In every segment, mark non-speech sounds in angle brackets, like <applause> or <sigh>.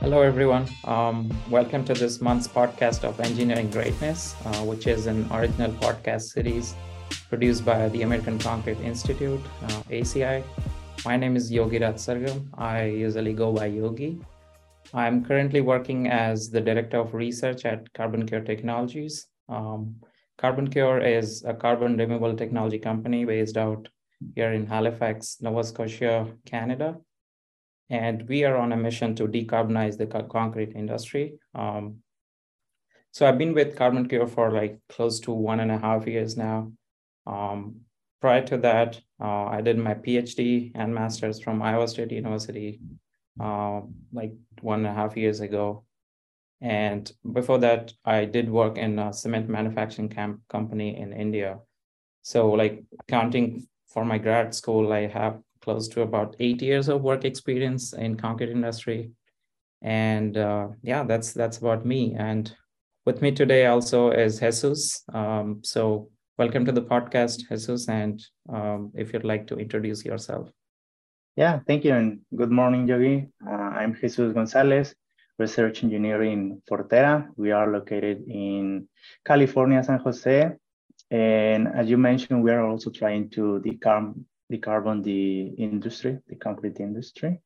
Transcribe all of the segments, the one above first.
Hello, everyone. Um, welcome to this month's podcast of Engineering Greatness, uh, which is an original podcast series produced by the American Concrete Institute, uh, ACI. My name is Yogi Sargam. I usually go by Yogi. I'm currently working as the Director of Research at CarbonCure Technologies. Um, CarbonCure is a carbon removal technology company based out here in Halifax, Nova Scotia, Canada. And we are on a mission to decarbonize the co- concrete industry. Um, so I've been with CarbonCure for like close to one and a half years now. Um, prior to that, uh, I did my PhD and master's from Iowa State University uh, like one and a half years ago. And before that, I did work in a cement manufacturing camp company in India. So, like counting for my grad school, I have close to about eight years of work experience in concrete industry. And uh, yeah, that's that's about me. And with me today also is Jesus. Um, so welcome to the podcast, Jesus. And um, if you'd like to introduce yourself. Yeah, thank you. And good morning, Yogi. Uh, I'm Jesus Gonzalez, research engineer in Fortera. We are located in California, San Jose. And as you mentioned, we are also trying to decarb- decarbon the industry, the concrete industry.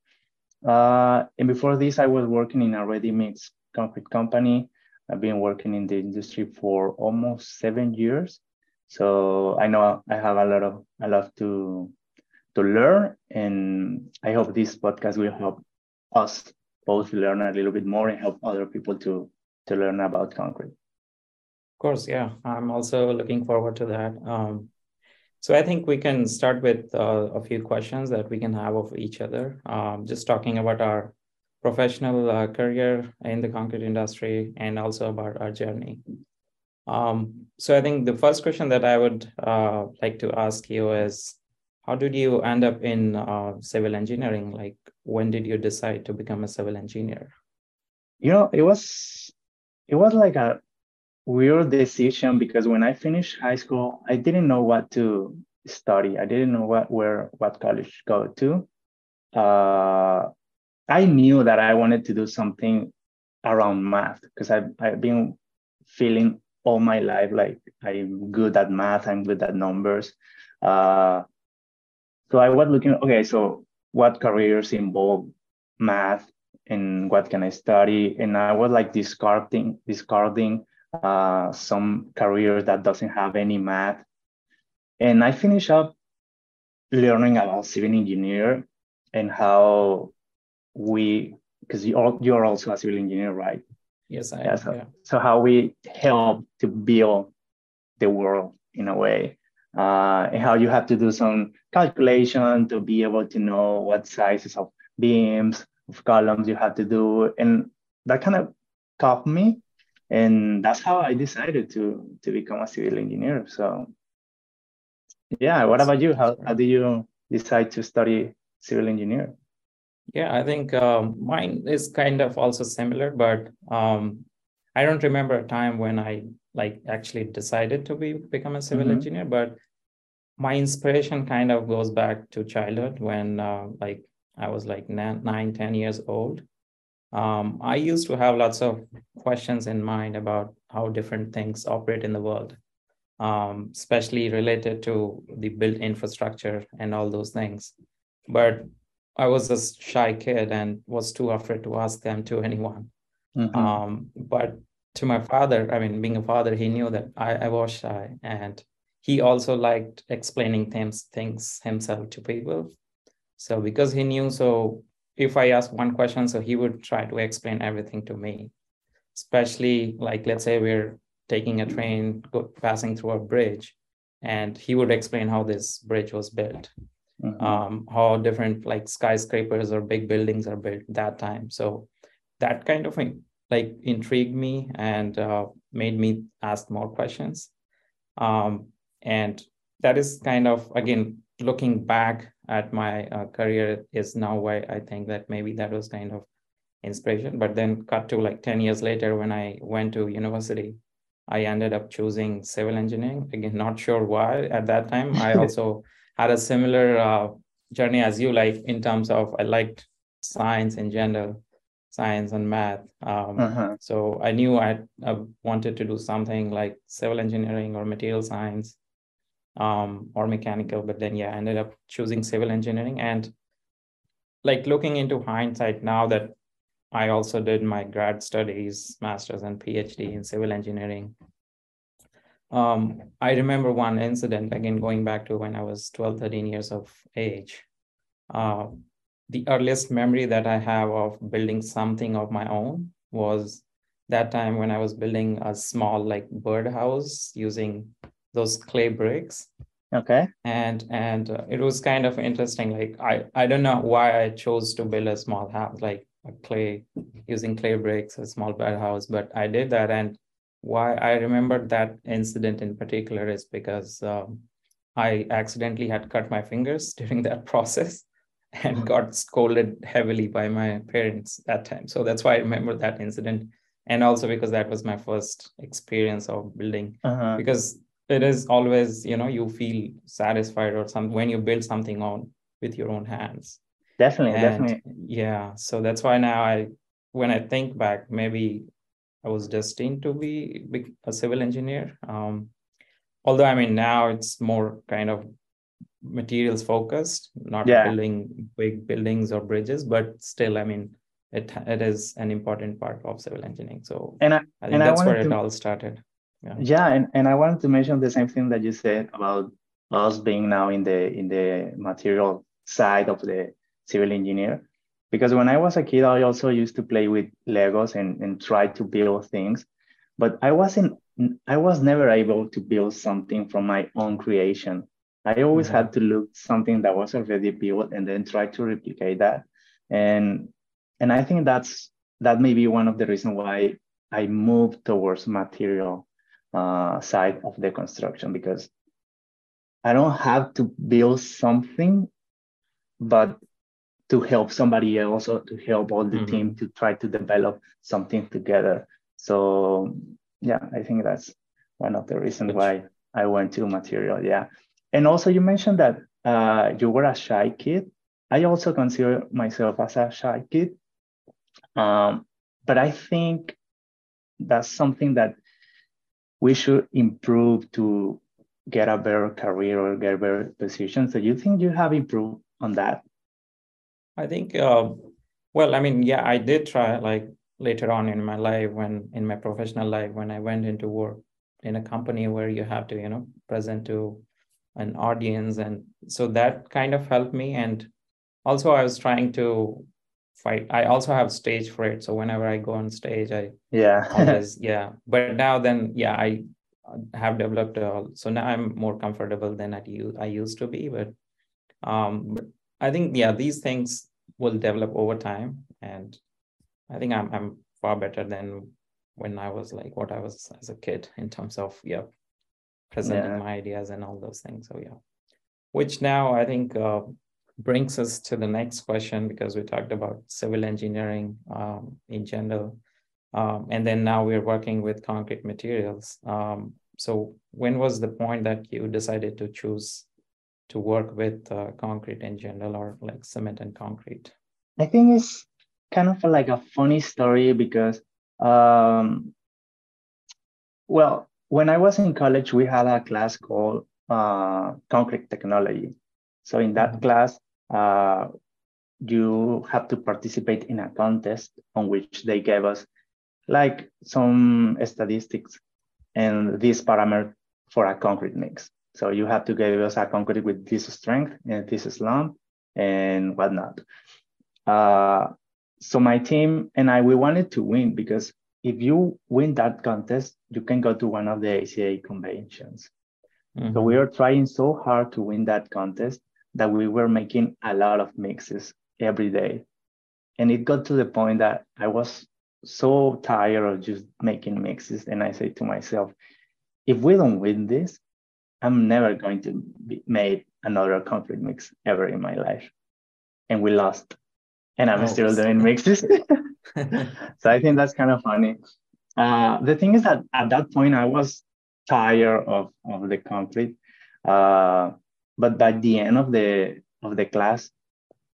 Uh, and before this, I was working in a ready mix concrete company. I've been working in the industry for almost seven years. So I know I have a lot of a lot to to learn. And I hope this podcast will help us both learn a little bit more and help other people to, to learn about concrete. Of course, yeah. I'm also looking forward to that. Um, so I think we can start with uh, a few questions that we can have of each other. Um, just talking about our professional uh, career in the concrete industry and also about our journey. Um, so I think the first question that I would uh, like to ask you is, how did you end up in uh, civil engineering? Like, when did you decide to become a civil engineer? You know, it was it was like a weird decision because when I finished high school, I didn't know what to study. I didn't know what where what college to go to. Uh, I knew that I wanted to do something around math because I've I've been feeling all my life like I'm good at math. I'm good at numbers. Uh, so I was looking, okay, so what careers involve math and what can I study? And I was like discarding, discarding uh, some careers that doesn't have any math. And I finished up learning about civil engineer and how we, because you you're also a civil engineer, right? Yes, I yeah, am. so, yeah. so how we help to build the world in a way uh, and how you have to do some calculation to be able to know what sizes of beams, of columns you have to do. And that kind of caught me. And that's how I decided to, to become a civil engineer. So yeah, what about you? How, how do you decide to study civil engineer? Yeah, I think um, mine is kind of also similar, but um, I don't remember a time when I like actually decided to be become a civil mm-hmm. engineer, but my inspiration kind of goes back to childhood when uh, like I was like nine, 10 years old. Um, I used to have lots of questions in mind about how different things operate in the world, um, especially related to the built infrastructure and all those things. But I was a shy kid and was too afraid to ask them to anyone. Mm-hmm. Um, but to my father, I mean, being a father, he knew that I, I was shy and he also liked explaining things, things himself to people. So because he knew, so if I ask one question, so he would try to explain everything to me, especially like, let's say we're taking a train go, passing through a bridge and he would explain how this bridge was built, mm-hmm. um, how different like skyscrapers or big buildings are built that time. So that kind of thing like intrigued me and uh, made me ask more questions. Um, and that is kind of again looking back at my uh, career is now why i think that maybe that was kind of inspiration but then cut to like 10 years later when i went to university i ended up choosing civil engineering again not sure why at that time i <laughs> also had a similar uh, journey as you like in terms of i liked science in general science and math. Um, uh-huh. So I knew I, I, wanted to do something like civil engineering or material science um, or mechanical. But then, yeah, I ended up choosing civil engineering. And like looking into hindsight now that I also did my grad studies, master's and PhD in civil engineering. Um, I remember one incident, again, going back to when I was 12, 13 years of age. Uh, the earliest memory that I have of building something of my own was that time when I was building a small like birdhouse using those clay bricks. Okay. And and uh, it was kind of interesting. Like I I don't know why I chose to build a small house like a clay using clay bricks, a small house but I did that. And why I remember that incident in particular is because um, I accidentally had cut my fingers <laughs> during that process and got scolded heavily by my parents that time. So that's why I remember that incident. And also because that was my first experience of building. Uh-huh. Because it is always, you know, you feel satisfied or something when you build something on with your own hands. Definitely, and definitely. Yeah. So that's why now I when I think back, maybe I was destined to be a civil engineer. Um, although I mean now it's more kind of materials focused, not yeah. building big buildings or bridges, but still, I mean, it it is an important part of civil engineering. So and I, I think that's I where to, it all started. Yeah. yeah, and, and I wanted to mention the same thing that you said about us being now in the in the material side of the civil engineer. Because when I was a kid, I also used to play with Legos and, and try to build things. But I wasn't I was never able to build something from my own creation. I always mm-hmm. had to look something that was already built and then try to replicate that. And and I think that's that may be one of the reasons why I moved towards material uh, side of the construction because I don't have to build something, but to help somebody else or to help all the mm-hmm. team to try to develop something together. So yeah, I think that's one of the reasons why I went to material. Yeah. And also, you mentioned that uh, you were a shy kid. I also consider myself as a shy kid. Um, but I think that's something that we should improve to get a better career or get a better position. So you think you have improved on that? I think, uh, well, I mean, yeah, I did try like later on in my life when in my professional life when I went into work in a company where you have to, you know, present to an audience and so that kind of helped me and also i was trying to fight i also have stage fright so whenever i go on stage i yeah <laughs> always yeah but now then yeah i have developed a, so now i'm more comfortable than you i used to be but um but i think yeah these things will develop over time and i think i'm i'm far better than when i was like what i was as a kid in terms of yeah presenting yeah. my ideas and all those things. So yeah, which now I think uh, brings us to the next question because we talked about civil engineering um, in general, um, and then now we're working with concrete materials. Um, so when was the point that you decided to choose to work with uh, concrete in general or like cement and concrete? I think it's kind of like a funny story because um, well when I was in college, we had a class called uh, concrete technology. So in that mm-hmm. class, uh, you have to participate in a contest on which they gave us like some statistics and this parameter for a concrete mix. So you have to give us a concrete with this strength and this slump and whatnot. Uh, so my team and I, we wanted to win because if you win that contest, you can go to one of the ACI conventions. Mm-hmm. So we are trying so hard to win that contest that we were making a lot of mixes every day. And it got to the point that I was so tired of just making mixes. And I say to myself, if we don't win this, I'm never going to be made another concrete mix ever in my life. And we lost. And I'm oh, still doing mixes. <laughs> <laughs> so I think that's kind of funny. Uh, the thing is that at that point I was tired of, of the concrete. Uh, but by the end of the of the class,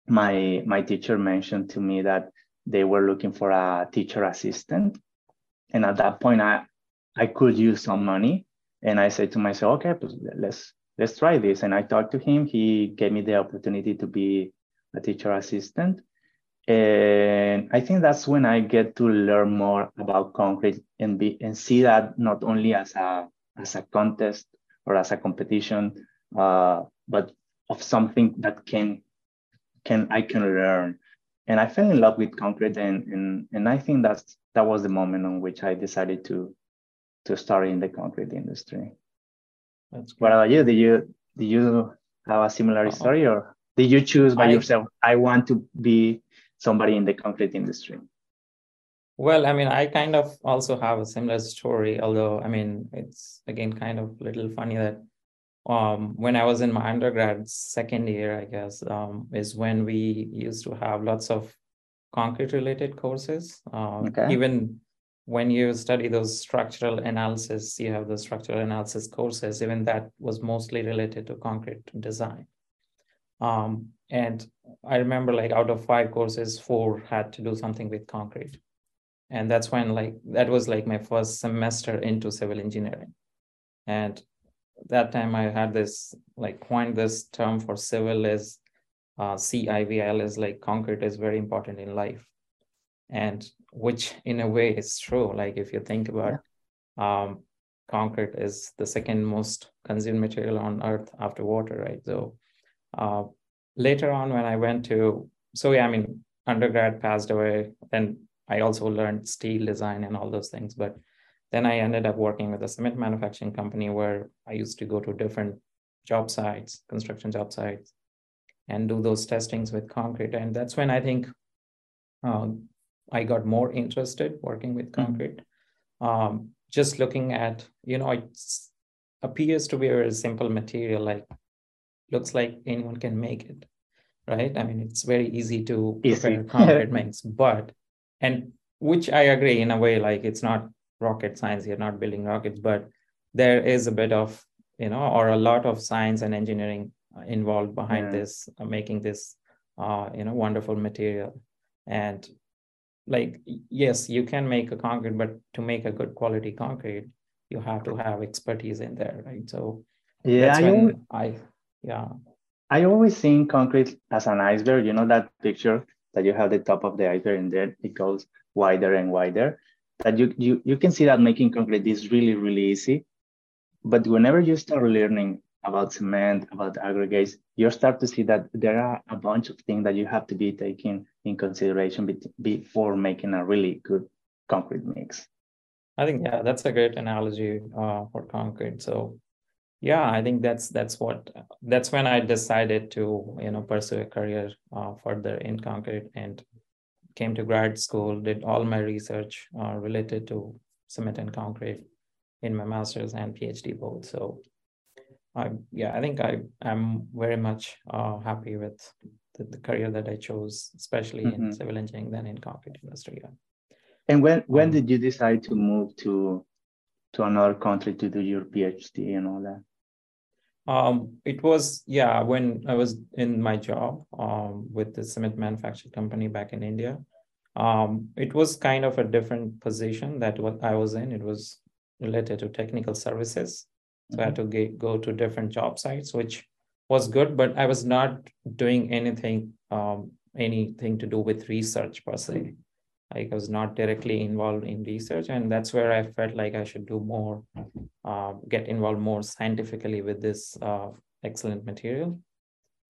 my my teacher mentioned to me that they were looking for a teacher assistant. And at that point, I, I could use some money. And I said to myself, okay, let's, let's try this. And I talked to him. He gave me the opportunity to be a teacher assistant. And I think that's when I get to learn more about concrete and be and see that not only as a as a contest or as a competition, uh, but of something that can can I can learn. And I fell in love with concrete, and and and I think that's that was the moment on which I decided to to start in the concrete industry. That's what about you? Did you did you have a similar uh story, or did you choose by I, yourself? I want to be somebody in the concrete industry. Well, I mean, I kind of also have a similar story, although I mean, it's again kind of a little funny that um, when I was in my undergrad second year, I guess, um, is when we used to have lots of concrete related courses. Uh, okay. Even when you study those structural analysis, you have the structural analysis courses, even that was mostly related to concrete design. Um, and I remember like out of five courses, four had to do something with concrete. And that's when like that was like my first semester into civil engineering. And that time I had this like coined this term for civil is uh, CIVL is like concrete is very important in life, and which in a way is true. Like if you think about, yeah. um, concrete is the second most consumed material on Earth after water, right? So uh, later on, when I went to so yeah, I mean undergrad passed away, then I also learned steel design and all those things, but then I ended up working with a cement manufacturing company where I used to go to different job sites, construction job sites, and do those testings with concrete. And that's when I think um, I got more interested working with mm-hmm. concrete. Mm-hmm. Um, just looking at, you know, it appears to be a very simple material, like looks like anyone can make it, right? I mean, it's very easy to easy. prepare concrete mix, but and which I agree in a way, like it's not rocket science. You're not building rockets but there is a bit of you know or a lot of science and engineering involved behind yeah. this uh, making this uh, you know wonderful material. And like yes you can make a concrete but to make a good quality concrete you have to have expertise in there right? So yeah I, always, I yeah. I always think concrete as an iceberg. You know that picture that you have the top of the iceberg and then it goes wider and wider that you, you, you can see that making concrete is really, really easy. But whenever you start learning about cement, about aggregates, you start to see that there are a bunch of things that you have to be taking in consideration be before making a really good concrete mix. I think yeah, that's a great analogy uh, for concrete. So yeah, I think that's that's what that's when I decided to you know pursue a career uh, further in concrete and came to grad school, did all my research uh, related to cement and concrete in my master's and PhD both. So, I yeah, I think I am very much uh, happy with the, the, career that I chose, especially mm-hmm. in civil engineering than in concrete industry. Yeah. And when when um, did you decide to move to to another country to do your PhD and all that? Um, it was yeah when I was in my job um, with the cement manufacturing company back in India. Um, it was kind of a different position that what I was in. It was related to technical services, so mm-hmm. I had to get, go to different job sites, which was good. But I was not doing anything um, anything to do with research per se. I was not directly involved in research, and that's where I felt like I should do more, uh, get involved more scientifically with this uh, excellent material,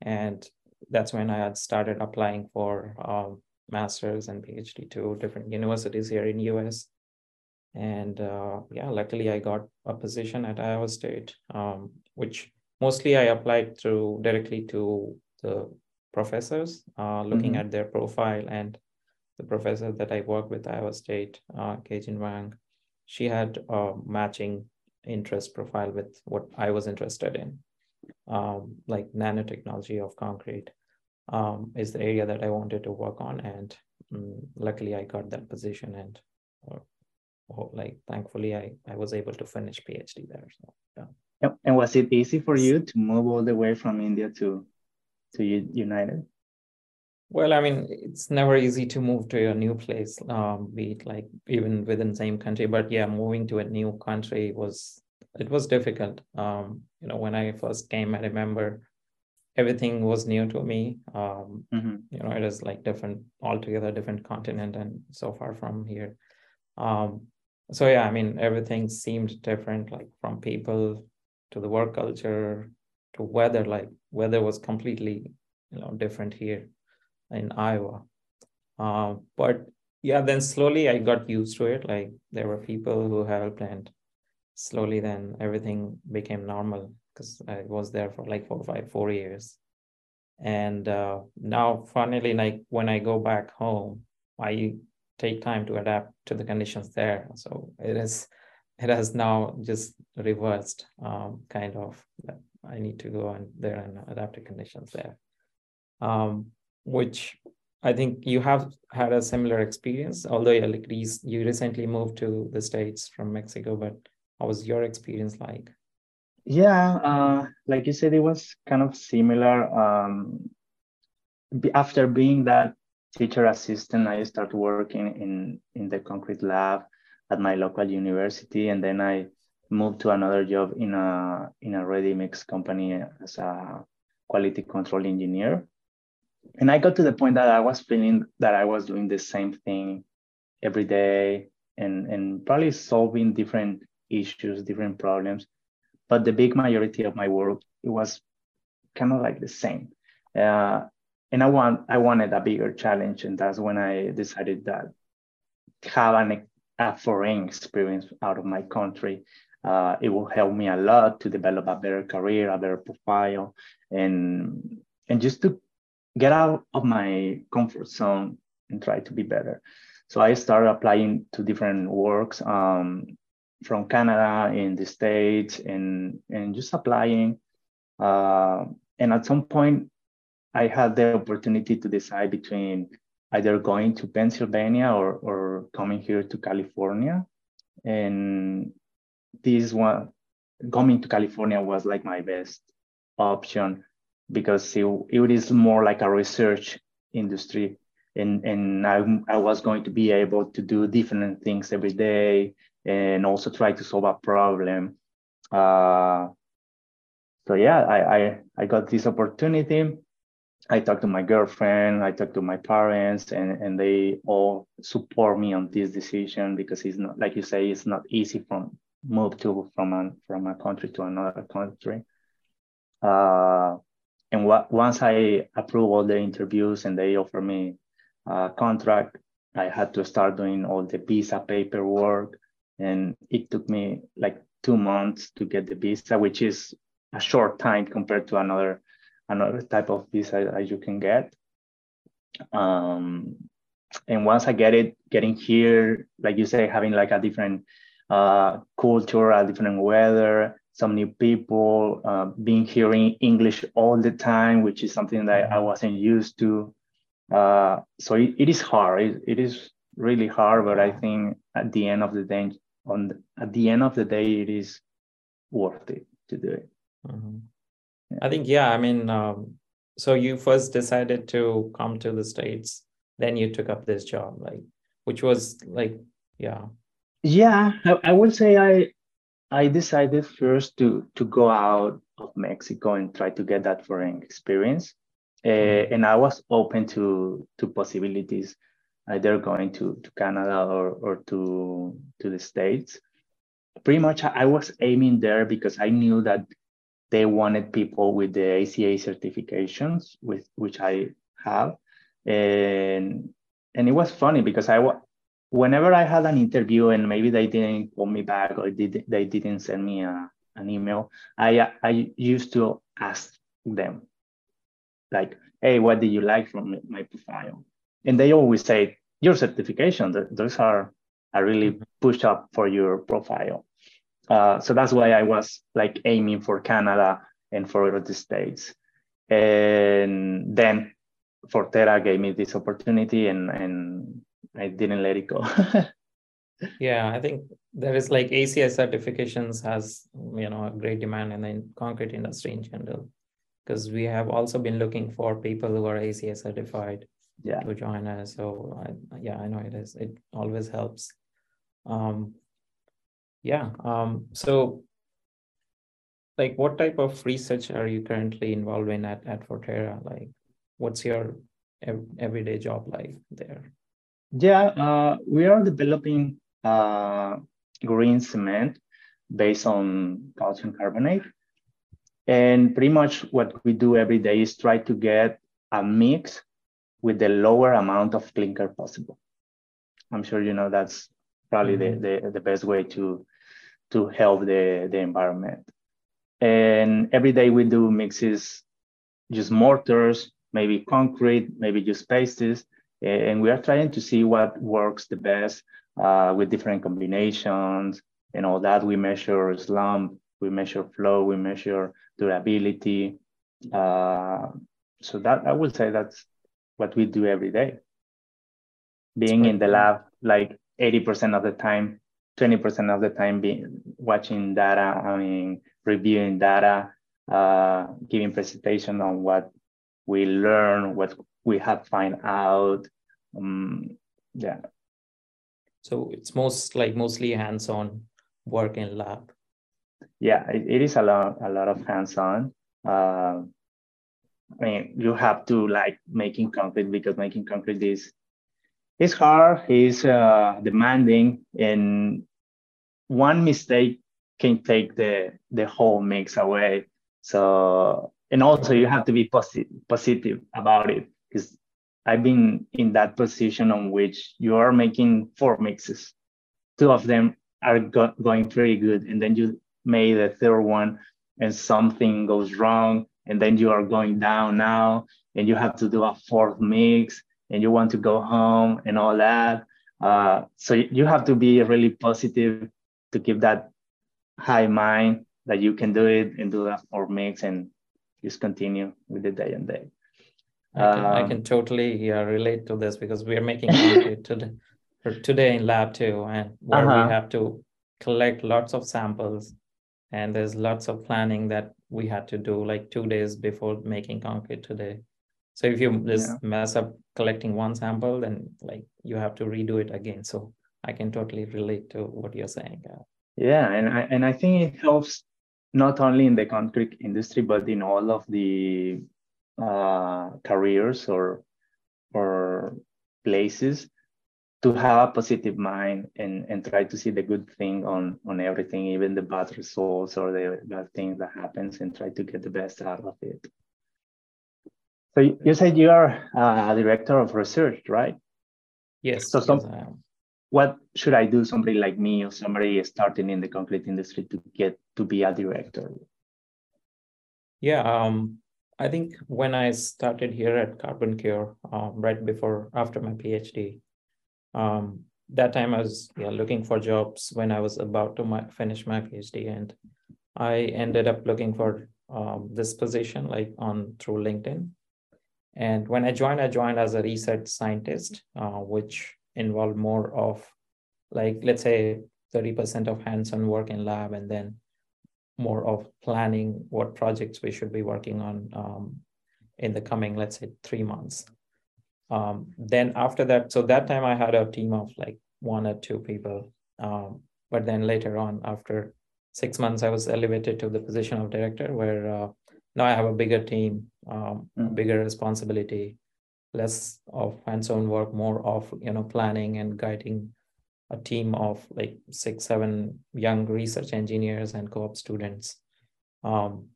and that's when I had started applying for uh, masters and PhD to different universities here in US, and uh, yeah, luckily I got a position at Iowa State, um, which mostly I applied through directly to the professors, uh, looking mm-hmm. at their profile and the professor that I work with, Iowa State, uh, Kejin Wang, she had a matching interest profile with what I was interested in, um, like nanotechnology of concrete um, is the area that I wanted to work on. And um, luckily I got that position and uh, like thankfully I, I was able to finish PhD there. So yeah. And was it easy for you to move all the way from India to to United? well, I mean, it's never easy to move to a new place, um, be it like even within the same country. But yeah, moving to a new country was it was difficult. Um, you know, when I first came, I remember everything was new to me. Um, mm-hmm. You know, it is like different, altogether different continent, and so far from here. Um, so yeah, I mean, everything seemed different, like from people to the work culture to weather. Like weather was completely, you know, different here in Iowa. Uh, but yeah, then slowly I got used to it. Like there were people who helped, and slowly then everything became normal because I was there for like four, five, four years. And uh, now, finally, like when I go back home, I take time to adapt to the conditions there. So it is, <laughs> it has now just reversed, um, kind of. I need to go and there and adapt to conditions there. Um, which I think you have had a similar experience, although like you recently moved to the States from Mexico, but how was your experience like? Yeah, uh, like you said, it was kind of similar. Um, after being that teacher assistant, I started working in, in the concrete lab at my local university, and then I moved to another job in a in a ready mix company as a quality control engineer and I got to the point that I was feeling that I was doing the same thing every day and, and probably solving different issues, different problems. But the big majority of my work, it was kind of like the same. Uh, and I want I wanted a bigger challenge. And that's when I decided that have an, a foreign experience out of my country. Uh, it will help me a lot to develop a better career, a better profile, and and just to get out of my comfort zone and try to be better. So I started applying to different works um, from Canada in the States and, and just applying. Uh, and at some point, I had the opportunity to decide between either going to Pennsylvania or, or coming here to California. And this one, coming to California was like my best option because it, it is more like a research industry and and I, I was going to be able to do different things every day and also try to solve a problem uh, so yeah I, I i got this opportunity i talked to my girlfriend i talked to my parents and and they all support me on this decision because it's not like you say it's not easy from move to from a from a country to another country uh, and once I approve all the interviews and they offer me a contract, I had to start doing all the visa paperwork. And it took me like two months to get the visa, which is a short time compared to another another type of visa that you can get. Um, and once I get it, getting here, like you say, having like a different uh, culture, a different weather, some new people, uh, being hearing English all the time, which is something that I wasn't used to. Uh, so it, it is hard. It, it is really hard, but I think at the end of the day, on the, at the end of the day, it is worth it to do it. Mm-hmm. Yeah. I think yeah. I mean, um, so you first decided to come to the states, then you took up this job, like which was like yeah. Yeah, I, I would say I I decided first to to go out of Mexico and try to get that foreign experience, uh, and I was open to to possibilities, either going to to Canada or or to to the States. Pretty much, I was aiming there because I knew that they wanted people with the ACI certifications, with which I have, and and it was funny because I whenever I had an interview and maybe they didn't call me back or did, they didn't send me a, an email, I, I used to ask them, like, hey, what do you like from my profile? And they always say, your certification, those are, are really mm-hmm. push up for your profile. Uh, so that's why I was like aiming for Canada and for the States. And then Fortera gave me this opportunity and, and I didn't let it go. <laughs> yeah, I think there is like ACI certifications has you know a great demand in the concrete industry in general because we have also been looking for people who are ACI certified yeah. to join us. So I, yeah, I know it is. It always helps. Um, yeah. Um, so like what type of research are you currently involved in at, at Fortera? Like what's your ev- everyday job like there? Yeah, uh, we are developing uh, green cement based on calcium carbonate. And pretty much what we do every day is try to get a mix with the lower amount of clinker possible. I'm sure you know that's probably mm-hmm. the, the, the best way to to help the, the environment. And every day we do mixes, just mortars, maybe concrete, maybe just pastes. And we are trying to see what works the best uh, with different combinations and all that. We measure slump, we measure flow, we measure durability. Uh, so that I would say that's what we do every day. Being in the lab like 80% of the time, 20% of the time being watching data, I mean, reviewing data, uh, giving presentation on what we learn, what we have find out. Um, yeah. So it's most like mostly hands-on work in lab. Yeah, it, it is a lot, a lot of hands-on. Uh, I mean, you have to like making concrete because making concrete is it's hard, it's uh, demanding, and one mistake can take the the whole mix away. So and also you have to be positive positive about it because I've been in that position on which you are making four mixes, two of them are go- going pretty good, and then you made a third one and something goes wrong, and then you are going down now, and you have to do a fourth mix, and you want to go home and all that. Uh, so you have to be really positive to keep that high mind that you can do it and do that fourth mix and just continue with the day and day. I can, um, I can totally yeah, relate to this because we are making today, today in lab too, and where uh-huh. we have to collect lots of samples, and there's lots of planning that we had to do like two days before making concrete today. So if you just yeah. mess up collecting one sample, then like you have to redo it again. So I can totally relate to what you're saying. Yeah, and I and I think it helps not only in the concrete industry but in all of the uh, careers or or places to have a positive mind and, and try to see the good thing on on everything even the bad results or the bad things that happens and try to get the best out of it. So you said you are a director of research right? Yes so some, yes, what should i do somebody like me or somebody starting in the concrete industry to get to be a director? Yeah um I think when I started here at CarbonCure, um, right before after my PhD, um, that time I was yeah, looking for jobs when I was about to my, finish my PhD, and I ended up looking for um, this position like on through LinkedIn. And when I joined, I joined as a research scientist, uh, which involved more of like let's say 30% of hands-on work in lab and then more of planning what projects we should be working on um, in the coming, let's say, three months. Um, then after that, so that time I had a team of like one or two people. Um, but then later on, after six months, I was elevated to the position of director, where uh, now I have a bigger team, um, mm. bigger responsibility, less of hands-on work, more of you know planning and guiding a team of like six, seven young research engineers and co-op students. Um,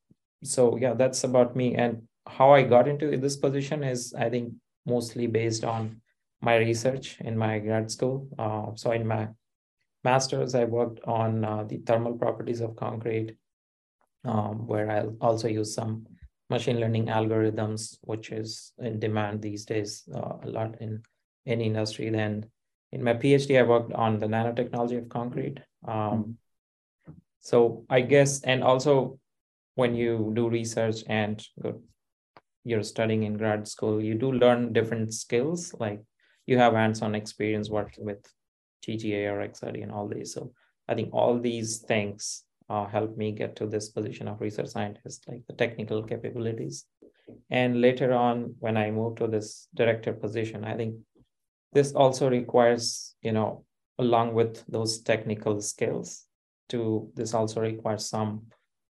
so yeah, that's about me. And how I got into this position is, I think, mostly based on my research in my grad school. Uh, so in my master's, I worked on uh, the thermal properties of concrete, um, where I'll also use some machine learning algorithms, which is in demand these days uh, a lot in any industry. Then in my PhD, I worked on the nanotechnology of concrete. Um, so I guess, and also when you do research and you're studying in grad school, you do learn different skills. Like you have hands-on experience working with TGA or XRD and all these. So I think all these things uh, help me get to this position of research scientist, like the technical capabilities. And later on, when I moved to this director position, I think this also requires, you know, along with those technical skills, to this also requires some,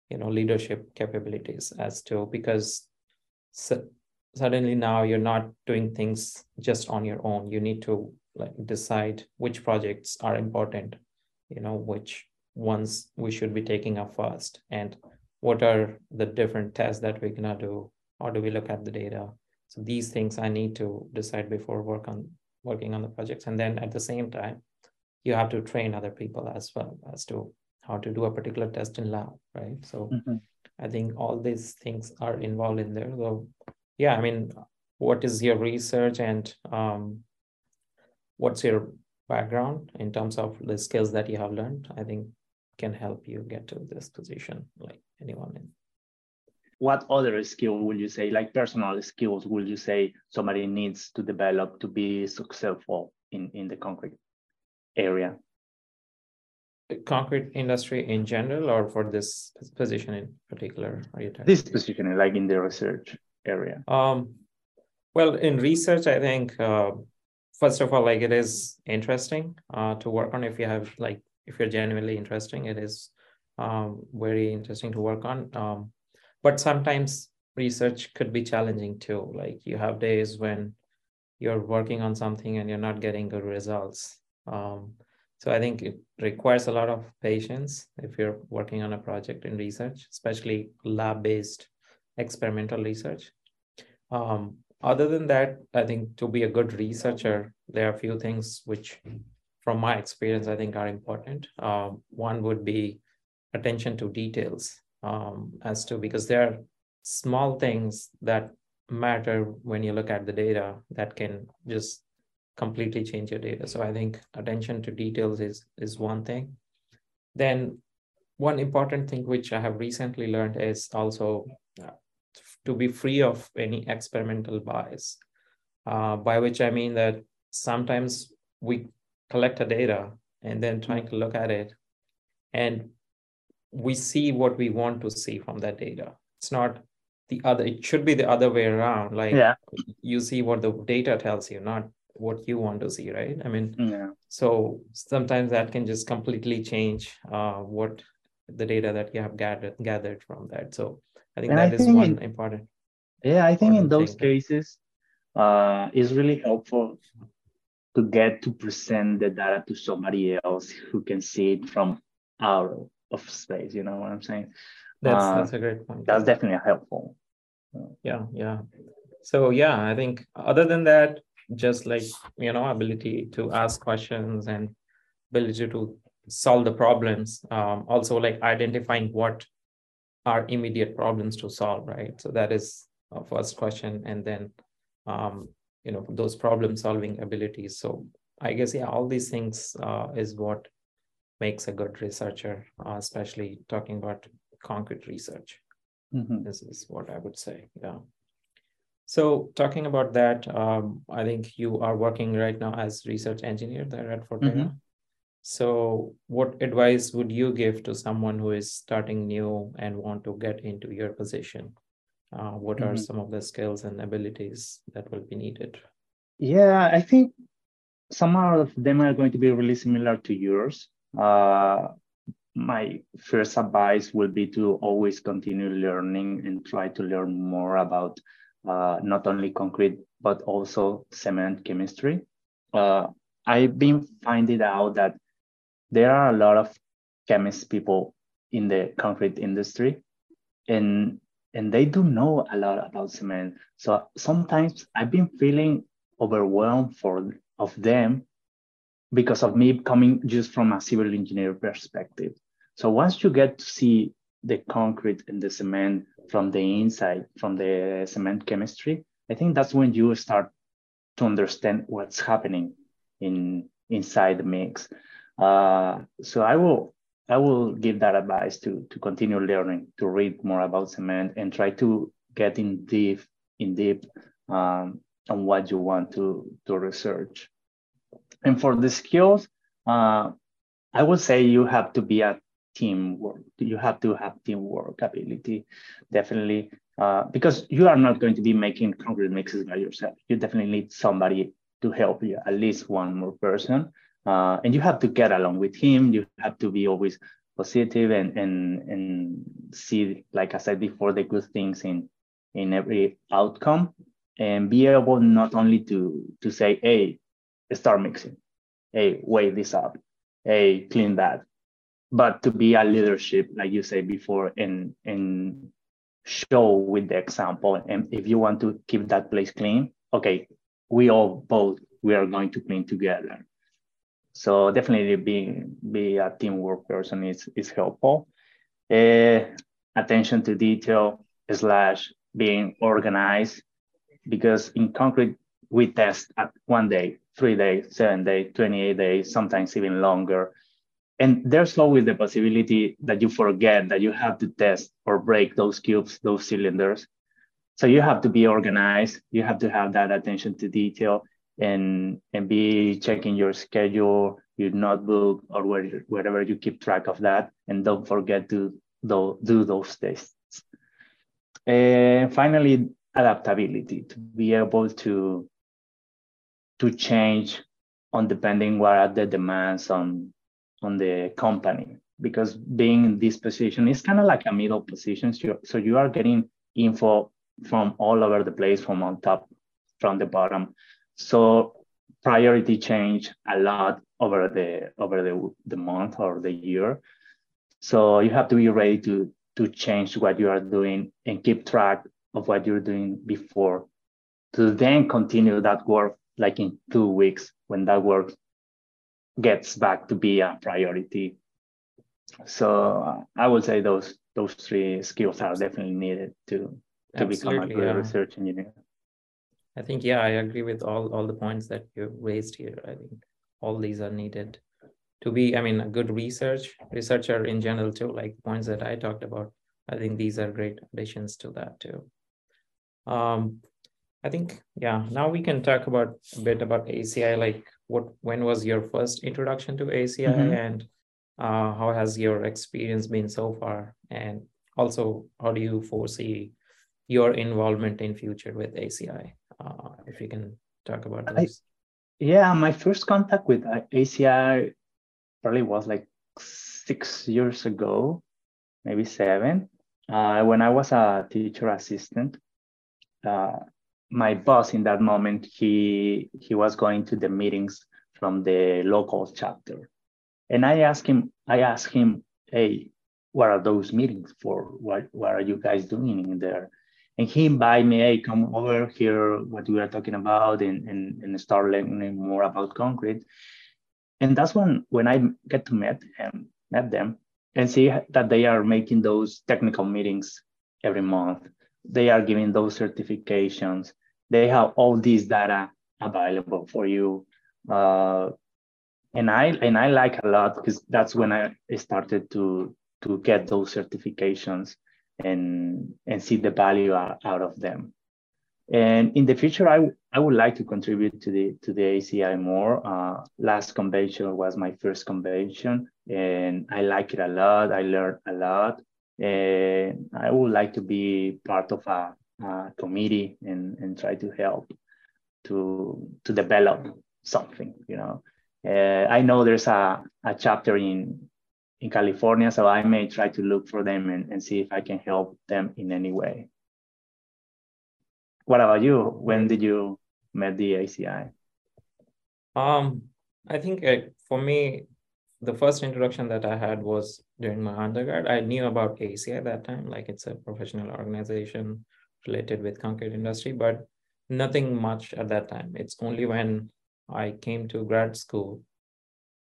you know, leadership capabilities as to because so, suddenly now you're not doing things just on your own. You need to like decide which projects are important, you know, which ones we should be taking up first, and what are the different tests that we're gonna do how do we look at the data so these things i need to decide before work on working on the projects and then at the same time you have to train other people as well as to how to do a particular test in lab right so mm-hmm. I think all these things are involved in there. So yeah i mean what is your research and um, what's your background in terms of the skills that you have learned? I think can help you get to this position like anyone in. What other skill would you say, like personal skills, would you say somebody needs to develop to be successful in, in the concrete area? Concrete industry in general, or for this position in particular? Are you this position, like in the research area? Um, well, in research, I think uh, first of all, like it is interesting uh, to work on. If you have like, if you're genuinely interesting, it is um, very interesting to work on. Um, but sometimes research could be challenging too like you have days when you're working on something and you're not getting good results um, so i think it requires a lot of patience if you're working on a project in research especially lab-based experimental research. Um, other than that i think to be a good researcher there are a few things which from my experience i think are important. Um, one would be attention to details um, as to because there are small things that matter when you look at the data that can just completely change your data. So I think attention to details is is one thing. Then one important thing which I have recently learned is also uh, to be free of any experimental bias. Uh, by which I mean that sometimes we collect a data and then trying to look at it and we see what we want to see from that data. It's not the other, it should be the other way around. Like yeah. you see what the data tells you, not what you want to see, right? I mean, yeah. so sometimes that can just completely change uh, what the data that you have gathered gathered from that. So I think and that I is think one in, important. Yeah, I think in those cases, uh, it's really helpful to get to present the data to somebody else who can see it from our of space. You know what I'm saying? That's uh, that's a great point. That's definitely helpful. Yeah, yeah. So yeah, I think other than that, just like you know, ability to ask questions and ability to solve the problems. Um, also, like identifying what are immediate problems to solve, right? So that is a first question, and then um, you know those problem solving abilities. So I guess yeah, all these things uh, is what makes a good researcher, uh, especially talking about concrete research. Mm-hmm. This is what I would say. Yeah. So talking about that, um, I think you are working right now as research engineer there at Fortera. Mm-hmm. So what advice would you give to someone who is starting new and want to get into your position? Uh, what mm-hmm. are some of the skills and abilities that will be needed? Yeah, I think some of them are going to be really similar to yours uh, my first advice will be to always continue learning and try to learn more about uh, not only concrete but also cement chemistry. Uh, I've been finding out that there are a lot of chemist people in the concrete industry, and and they do know a lot about cement. So sometimes I've been feeling overwhelmed for of them because of me coming just from a civil engineer perspective. So once you get to see the concrete and the cement from the inside, from the cement chemistry, I think that's when you start to understand what's happening in inside the mix. Uh, so I will I will give that advice to to continue learning, to read more about cement, and try to get in deep in deep um, on what you want to to research. And for the skills, uh, I would say you have to be a teamwork. You have to have teamwork ability. Definitely, uh, because you are not going to be making concrete mixes by yourself. You definitely need somebody to help you, at least one more person. Uh, and you have to get along with him. You have to be always positive and and and see, like I said before, the good things in in every outcome, and be able not only to to say, hey, start mixing, hey, weigh this up, hey, clean that, but to be a leadership, like you said before, and and show with the example. And if you want to keep that place clean, okay, we all both we are going to clean together. So definitely being be a teamwork person is is helpful. Uh, attention to detail slash being organized because in concrete we test at one day, three days, seven days, 28 days, sometimes even longer. And there's always the possibility that you forget that you have to test or break those cubes, those cylinders. So you have to be organized. You have to have that attention to detail and, and be checking your schedule, your notebook, or where, wherever you keep track of that. And don't forget to do, do those tests. And finally, adaptability to be able to to change on depending what are the demands on on the company because being in this position is kind of like a middle position. So, so you are getting info from all over the place from on top from the bottom. So priority change a lot over the over the, the month or the year. So you have to be ready to to change what you are doing and keep track of what you're doing before. To then continue that work like in two weeks when that work gets back to be a priority. So uh, I would say those those three skills are definitely needed to to Absolutely, become a good yeah. research engineer. I think yeah, I agree with all all the points that you raised here. I think all these are needed to be. I mean, a good research researcher in general too. Like points that I talked about. I think these are great additions to that too. Um, I think yeah. Now we can talk about a bit about ACI. Like what when was your first introduction to ACI mm-hmm. and uh, how has your experience been so far? And also, how do you foresee your involvement in future with ACI? Uh, if you can talk about this. yeah, my first contact with ACI probably was like six years ago, maybe seven. Uh, when I was a teacher assistant, uh, my boss in that moment, he he was going to the meetings from the local chapter. And I asked him, I asked him, hey, what are those meetings for? What what are you guys doing in there? And he invited me, hey, come over here, what we are talking about, and, and, and start learning more about concrete. And that's when when I get to meet him, met them, and see that they are making those technical meetings every month. They are giving those certifications they have all these data available for you. Uh, and I and I like a lot because that's when I started to to get those certifications and and see the value out, of them. And in the future, I, I would like to contribute to the to the ACI more. Uh, last convention was my first convention, and I like it a lot. I learned a lot, and I would like to be part of a uh, committee and, and try to help to to develop something you know. Uh, i know there's a, a chapter in in california so i may try to look for them and, and see if i can help them in any way. What about you? When did you met the aci um i think uh, for me the first introduction that i had was during my undergrad. I knew about aci at that time like it's a professional organization related with concrete industry, but nothing much at that time. It's only when I came to grad school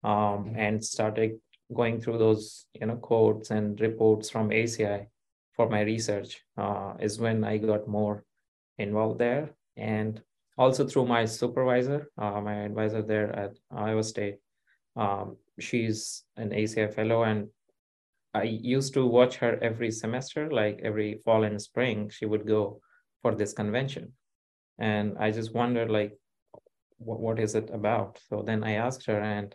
um, and started going through those you know codes and reports from ACI for my research uh, is when I got more involved there, and also through my supervisor, uh, my advisor there at Iowa State. Um, she's an ACI fellow, and I used to watch her every semester, like every fall and spring, she would go for this convention. And I just wondered, like, what, what is it about? So then I asked her, and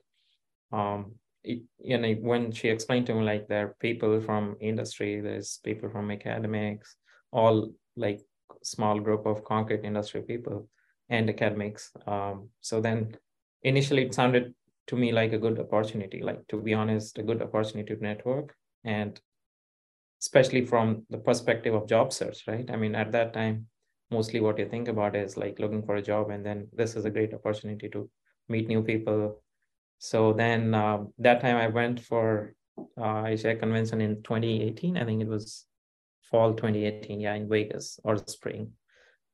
um, it, you know, when she explained to me, like, there are people from industry, there's people from academics, all like small group of concrete industry people and academics. Um, so then initially it sounded to me like a good opportunity, like to be honest, a good opportunity to network and especially from the perspective of job search, right? I mean, at that time, mostly what you think about is like looking for a job, and then this is a great opportunity to meet new people. So then uh, that time I went for uh, convention in 2018. I think it was fall 2018, yeah, in Vegas or spring.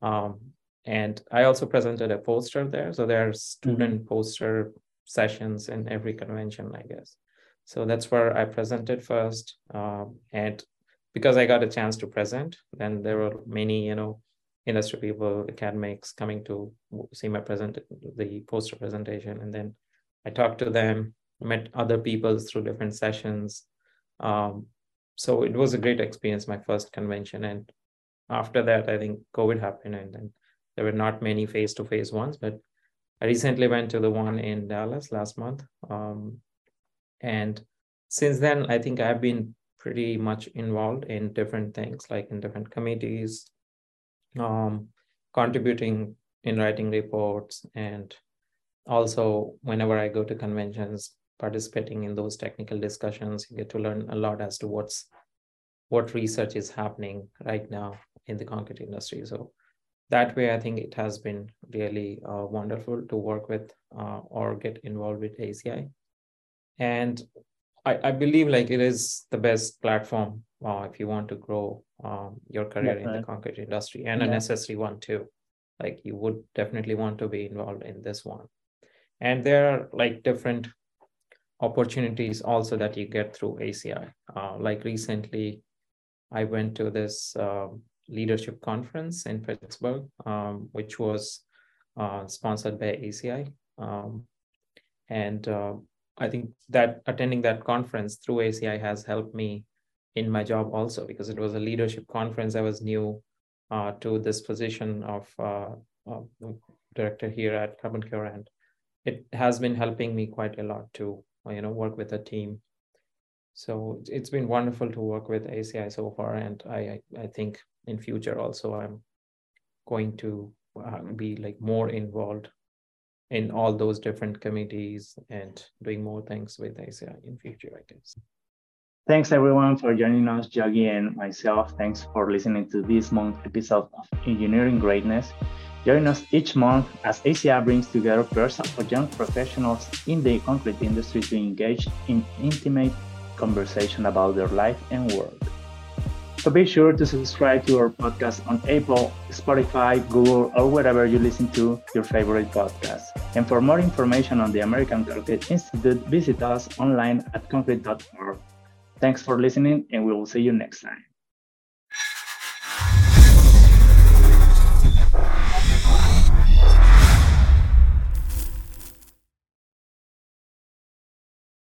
Um, and I also presented a poster there. So there are student mm-hmm. poster sessions in every convention, I guess. So that's where I presented first. Um, and because I got a chance to present, then there were many, you know, industry people, academics coming to see my present the poster presentation. And then I talked to them, met other people through different sessions. Um, so it was a great experience, my first convention. And after that, I think COVID happened and then there were not many face-to-face ones, but I recently went to the one in Dallas last month. Um, and since then, I think I've been pretty much involved in different things, like in different committees, um, contributing in writing reports, and also whenever I go to conventions, participating in those technical discussions, you get to learn a lot as to what's what research is happening right now in the concrete industry. So that way, I think it has been really uh, wonderful to work with uh, or get involved with ACI. And I, I believe like it is the best platform uh, if you want to grow um, your career in the concrete industry and yeah. a necessary one too. Like you would definitely want to be involved in this one. And there are like different opportunities also that you get through ACI. Uh, like recently, I went to this uh, leadership conference in Pittsburgh, um, which was uh, sponsored by ACI. Um, and uh, I think that attending that conference through ACI has helped me in my job also because it was a leadership conference. I was new uh, to this position of uh, director here at CarbonCure, and it has been helping me quite a lot to you know work with a team. So it's been wonderful to work with ACI so far, and I I, I think in future also I'm going to uh, be like more involved in all those different committees and doing more things with ACI in future, I guess. Thanks everyone for joining us, Yogi and myself. Thanks for listening to this month's episode of Engineering Greatness. Join us each month as ACI brings together pairs of young professionals in the concrete industry to engage in intimate conversation about their life and work. So be sure to subscribe to our podcast on Apple, Spotify, Google, or wherever you listen to your favorite podcast. And for more information on the American Concrete Institute, visit us online at concrete.org. Thanks for listening, and we will see you next time.